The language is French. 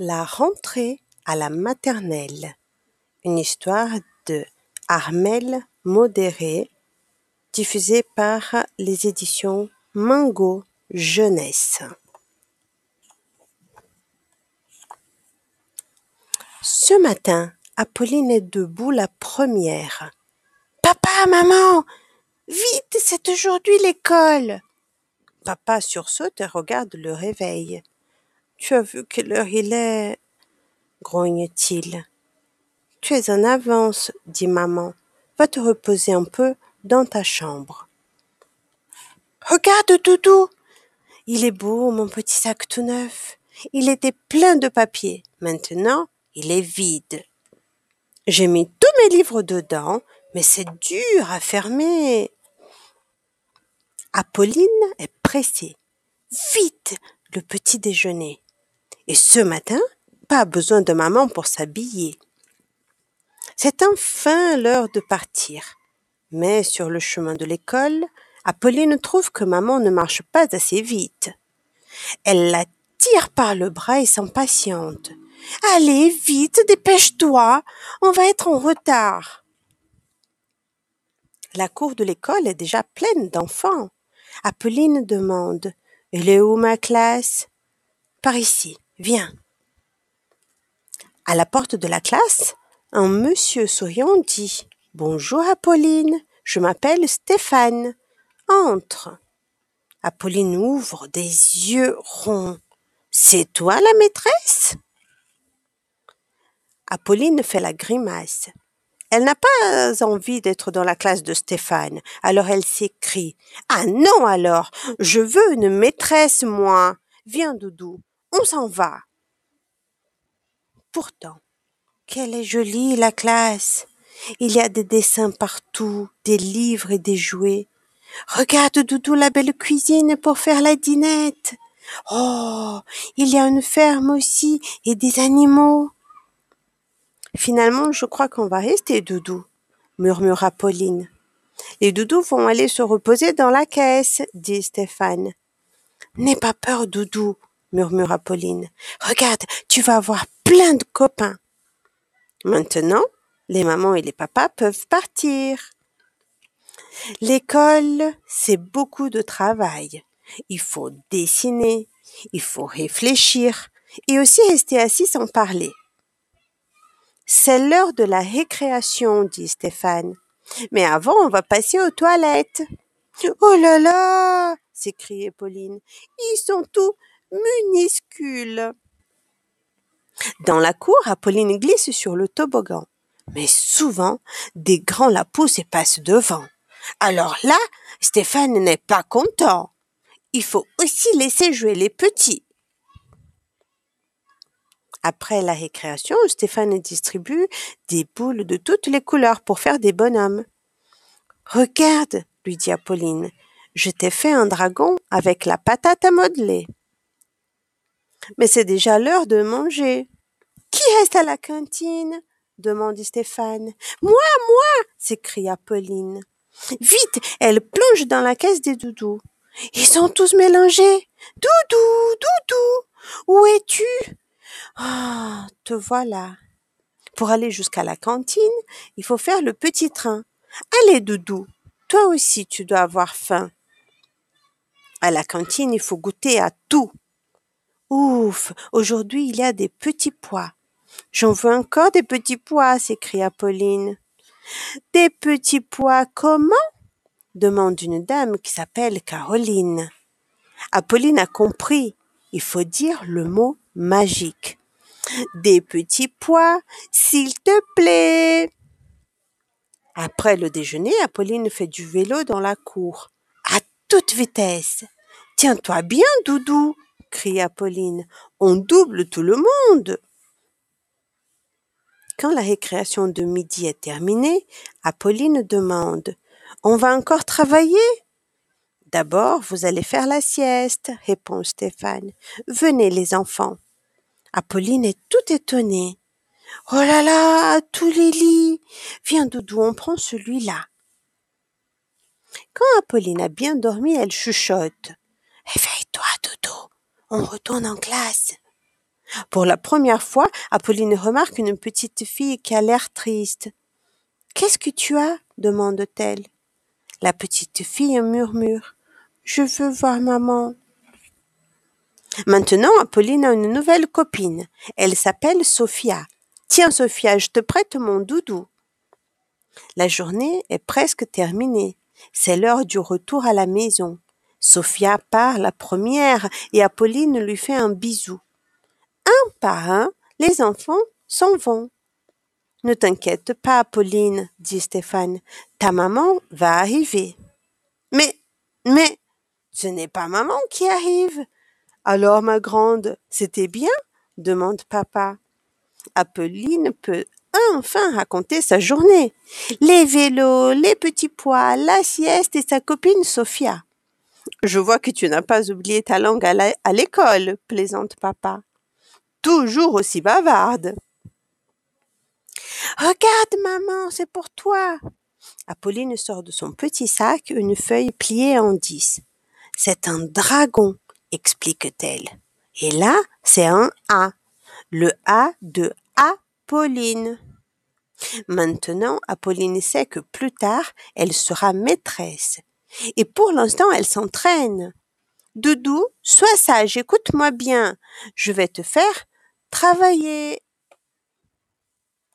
La rentrée à la maternelle. Une histoire de Armel Modéré, diffusée par les éditions Mango Jeunesse. Ce matin, Apolline est debout la première. Papa, maman, vite, c'est aujourd'hui l'école. Papa sursaute et regarde le réveil. Tu as vu quelle heure il est? grogne-t-il. Tu es en avance, dit maman. Va te reposer un peu dans ta chambre. Regarde, Doudou. Il est beau, mon petit sac tout neuf. Il était plein de papier. Maintenant, il est vide. J'ai mis tous mes livres dedans, mais c'est dur à fermer. Apolline est pressée. Vite, le petit déjeuner. Et ce matin, pas besoin de maman pour s'habiller. C'est enfin l'heure de partir. Mais sur le chemin de l'école, Apolline trouve que maman ne marche pas assez vite. Elle la tire par le bras et s'impatiente. Allez, vite, dépêche-toi, on va être en retard. La cour de l'école est déjà pleine d'enfants. Apolline demande Elle est où ma classe? Par ici, viens. À la porte de la classe, un monsieur souriant dit Bonjour Apolline, je m'appelle Stéphane. Entre. Apolline ouvre des yeux ronds. C'est toi la maîtresse? Apolline fait la grimace. Elle n'a pas envie d'être dans la classe de Stéphane, alors elle s'écrie Ah non alors, je veux une maîtresse, moi. Viens, Doudou, on s'en va. Pourtant, quelle est jolie la classe. Il y a des dessins partout, des livres et des jouets. Regarde, Doudou, la belle cuisine pour faire la dînette. Oh, il y a une ferme aussi et des animaux. Finalement, je crois qu'on va rester, Doudou, murmura Pauline. Les doudous vont aller se reposer dans la caisse, dit Stéphane. N'aie pas peur, Doudou, murmura Pauline. Regarde, tu vas avoir plein de copains. Maintenant, les mamans et les papas peuvent partir. L'école, c'est beaucoup de travail. Il faut dessiner, il faut réfléchir et aussi rester assis sans parler. C'est l'heure de la récréation, dit Stéphane. Mais avant, on va passer aux toilettes. Oh là là s'écriait Pauline. Ils sont tous minuscules. Dans la cour, Apolline glisse sur le toboggan. Mais souvent, des grands la poussent et passent devant. Alors là, Stéphane n'est pas content. Il faut aussi laisser jouer les petits. Après la récréation, Stéphane distribue des boules de toutes les couleurs pour faire des bonhommes. Regarde, lui dit Apolline, je t'ai fait un dragon avec la patate à modeler. Mais c'est déjà l'heure de manger. Qui reste à la cantine? demandit Stéphane. Moi, moi s'écria Pauline. Vite, elle plonge dans la caisse des doudous. Ils sont tous mélangés. Doudou, doudou, où es-tu? Ah, te voilà. Pour aller jusqu'à la cantine, il faut faire le petit train. Allez, doudou, toi aussi tu dois avoir faim. À la cantine, il faut goûter à tout. Ouf, aujourd'hui il y a des petits pois. J'en veux encore des petits pois, s'écria Pauline. Des petits pois comment? demande une dame qui s'appelle Caroline. Apolline a compris. Il faut dire le mot magique. Des petits pois, s'il te plaît. Après le déjeuner, Apolline fait du vélo dans la cour, à toute vitesse. Tiens-toi bien, Doudou, cria Pauline. On double tout le monde. Quand la récréation de midi est terminée, Apolline demande On va encore travailler? D'abord, vous allez faire la sieste, répond Stéphane. Venez, les enfants. Apolline est tout étonnée. Oh là là, tous les lits. Viens, Doudou, on prend celui-là. Quand Apolline a bien dormi, elle chuchote. On retourne en classe. Pour la première fois, Apolline remarque une petite fille qui a l'air triste. Qu'est-ce que tu as? demande-t-elle. La petite fille murmure. Je veux voir maman. Maintenant, Apolline a une nouvelle copine. Elle s'appelle Sophia. Tiens, Sophia, je te prête mon doudou. La journée est presque terminée. C'est l'heure du retour à la maison. Sophia part la première et Apolline lui fait un bisou. Un par un, les enfants s'en vont. Ne t'inquiète pas, Apolline, dit Stéphane. Ta maman va arriver. Mais, mais, ce n'est pas maman qui arrive. Alors, ma grande, c'était bien? demande papa. Apolline peut enfin raconter sa journée. Les vélos, les petits pois, la sieste et sa copine Sophia. Je vois que tu n'as pas oublié ta langue à l'école, plaisante papa. Toujours aussi bavarde. Regarde, maman, c'est pour toi. Apolline sort de son petit sac une feuille pliée en dix. C'est un dragon, explique-t-elle. Et là, c'est un A. Le A de Apolline. Maintenant, Apolline sait que plus tard, elle sera maîtresse. Et pour l'instant, elle s'entraîne. Doudou, sois sage, écoute-moi bien. Je vais te faire travailler.